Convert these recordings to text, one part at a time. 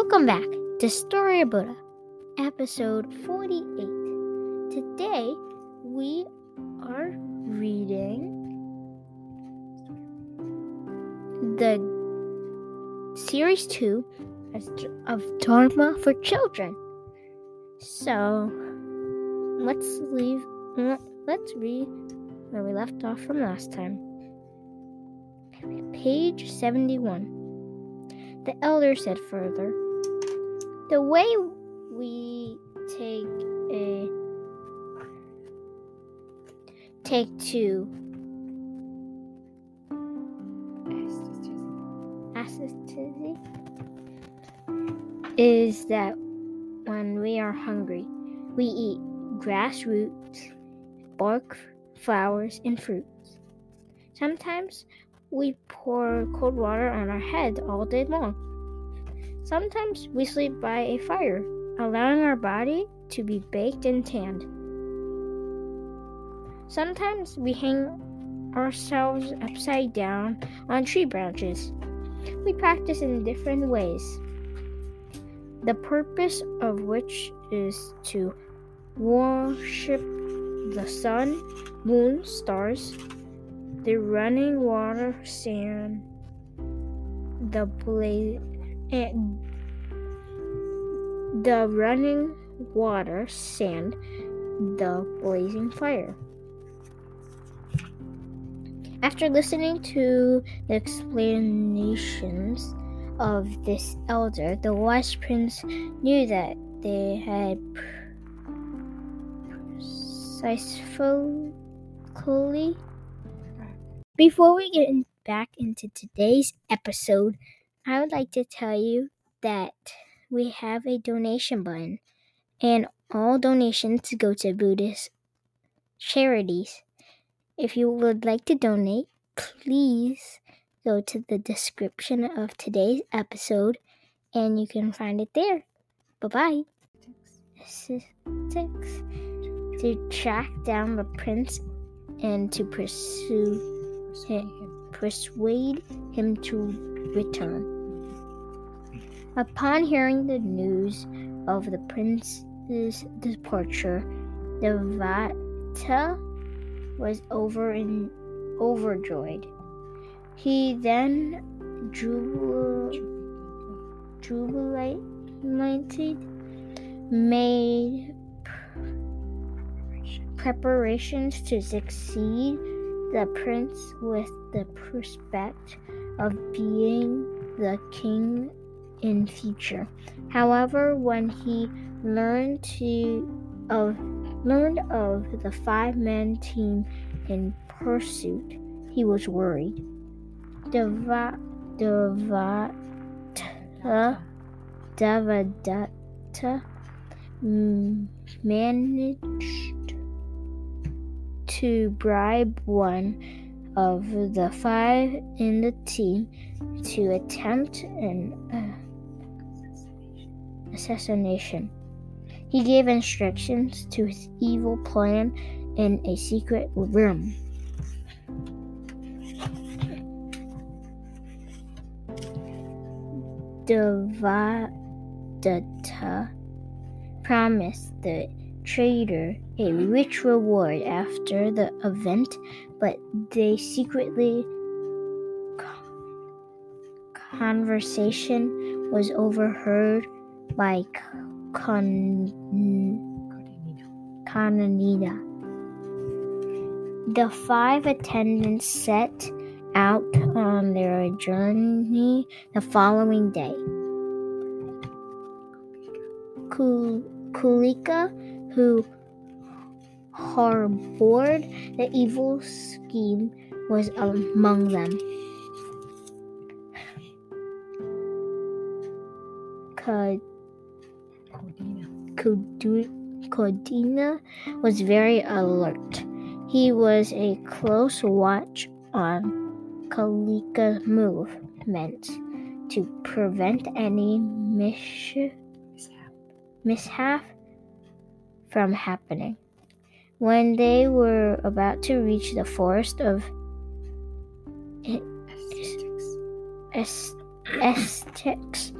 Welcome back to Story of Buddha, episode 48. Today we are reading the series 2 of Dharma for Children. So let's leave let's read where we left off from last time. Page 71. The elder said further, The way we take a take two ecstasy is that when we are hungry, we eat grass roots, bark, flowers, and fruits. Sometimes we pour cold water on our head all day long. Sometimes we sleep by a fire, allowing our body to be baked and tanned. Sometimes we hang ourselves upside down on tree branches. We practice in different ways, the purpose of which is to worship the sun, moon, stars, the running water, sand, the blaze, and the running water, sand, the blazing fire. After listening to the explanations of this elder, the wise prince knew that they had precisely before we get back into today's episode, I would like to tell you that we have a donation button, and all donations go to Buddhist charities. If you would like to donate, please go to the description of today's episode and you can find it there. Bye bye. To track down the prince and to pursue persuade him to return. Upon hearing the news of the prince's departure, Devata was over in, overjoyed. He then jubil- jubilated, made preparations to succeed the prince with the prospect of being the king in future. However, when he learned to of learned of the five-man team in pursuit, he was worried. Deva, Devata, Devadatta managed to bribe one of the five in the team to attempt an uh, assassination. He gave instructions to his evil plan in a secret room. Devadatta promised the traitor a rich reward after the event, but they secretly conversation was overheard by Con-. The five attendants set out on their journey the following day. Kulika who harbored the evil scheme was among them. Kodina was very alert. He was a close watch on Kalika movements to prevent any mishap from happening. When they were about to reach the forest of ascetics,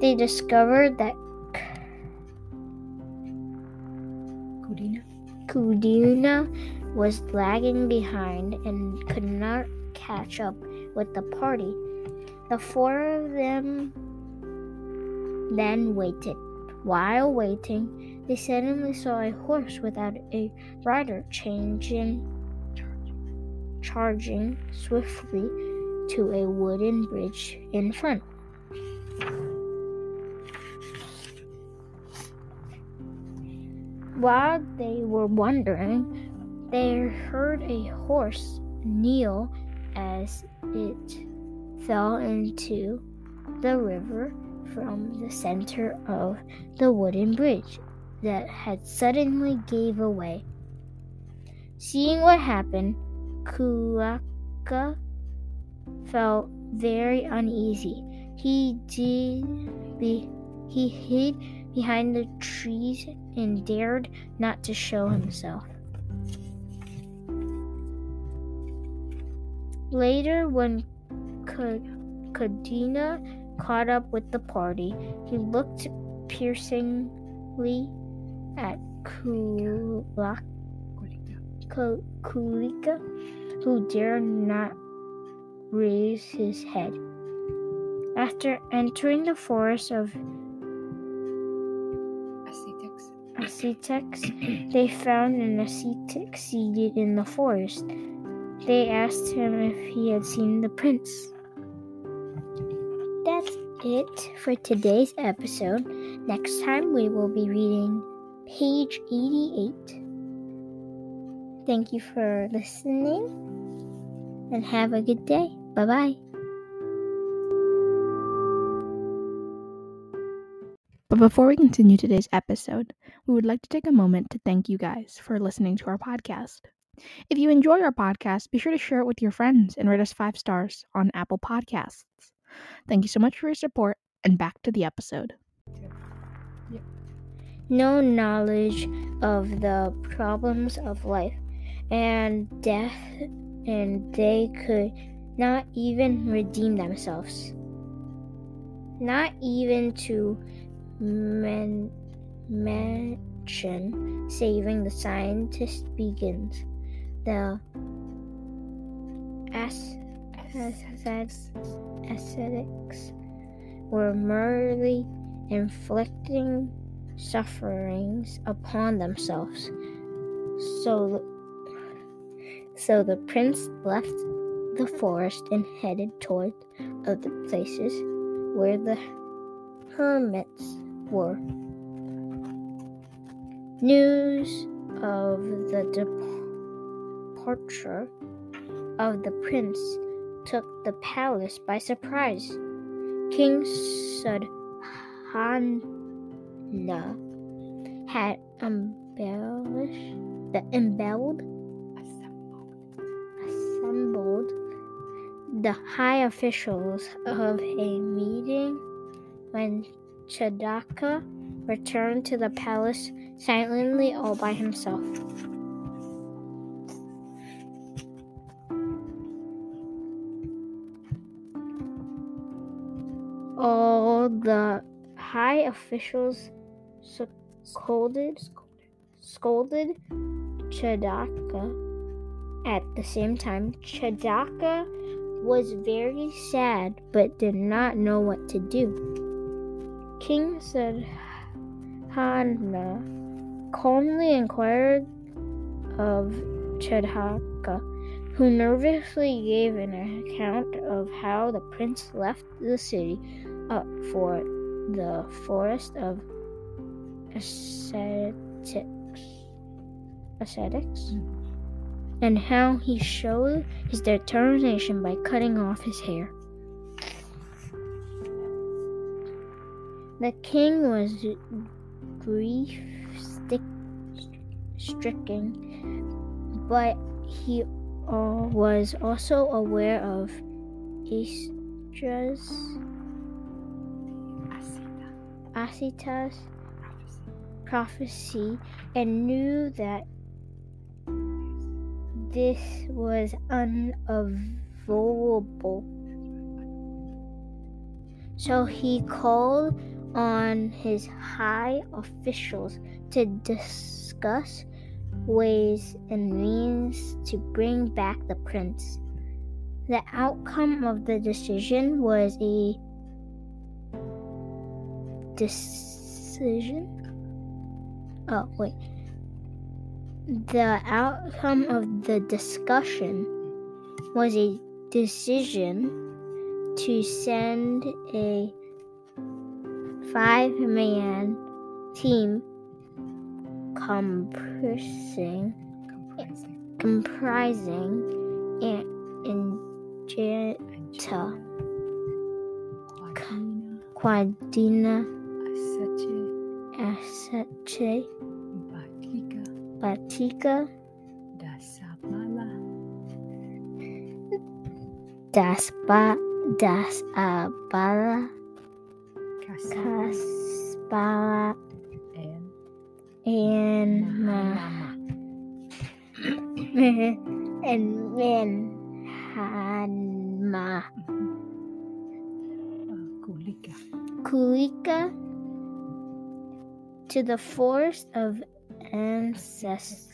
they discovered that Kudina. Was lagging behind and could not catch up with the party. The four of them then waited. While waiting, they suddenly saw a horse without a rider changing charging swiftly to a wooden bridge in front. While they were wondering, they heard a horse kneel as it fell into the river from the center of the wooden bridge that had suddenly gave away. Seeing what happened, Kuaka felt very uneasy. He did he hid behind the trees and dared not to show himself. Later, when Kadina caught up with the party, he looked piercingly at Kulika, who dared not raise his head. After entering the forest of ascetics, they found an ascetic seated in the forest. They asked him if he had seen the prince. That's it for today's episode. Next time we will be reading page 88. Thank you for listening and have a good day. Bye bye. Before we continue today's episode, we would like to take a moment to thank you guys for listening to our podcast. If you enjoy our podcast, be sure to share it with your friends and rate us five stars on Apple Podcasts. Thank you so much for your support, and back to the episode. No knowledge of the problems of life and death, and they could not even redeem themselves. Not even to men- mention saving the sentient beings. The as- as- ascetics were merely inflicting sufferings upon themselves. So, so the prince left the forest and headed toward other places where the hermits News of the departure of the prince took the palace by surprise. King Sudhana had embellished the embelled assembled the high officials of a meeting when Chadaka returned to the palace silently all by himself. All the high officials scolded, scolded Chadaka at the same time. Chadaka was very sad but did not know what to do. King said Hana calmly inquired of Chadaka, who nervously gave an account of how the prince left the city up for the forest of ascetics, ascetics and how he showed his determination by cutting off his hair. The king was grief stricken, but he uh, was also aware of Estra's Asita's prophecy and knew that this was unavoidable. So he called on his high officials to discuss ways and means to bring back the prince. The outcome of the decision was a decision. Oh, wait. The outcome of the discussion was a decision to send a five man team comprising comprising and Jetta, Quadina, Asache, Batika, Dasabala, Daspa, Dasabala, Kaspala, and Ma- and Manhanma. Ah, Kulika. Kulika to the forest of ancestors.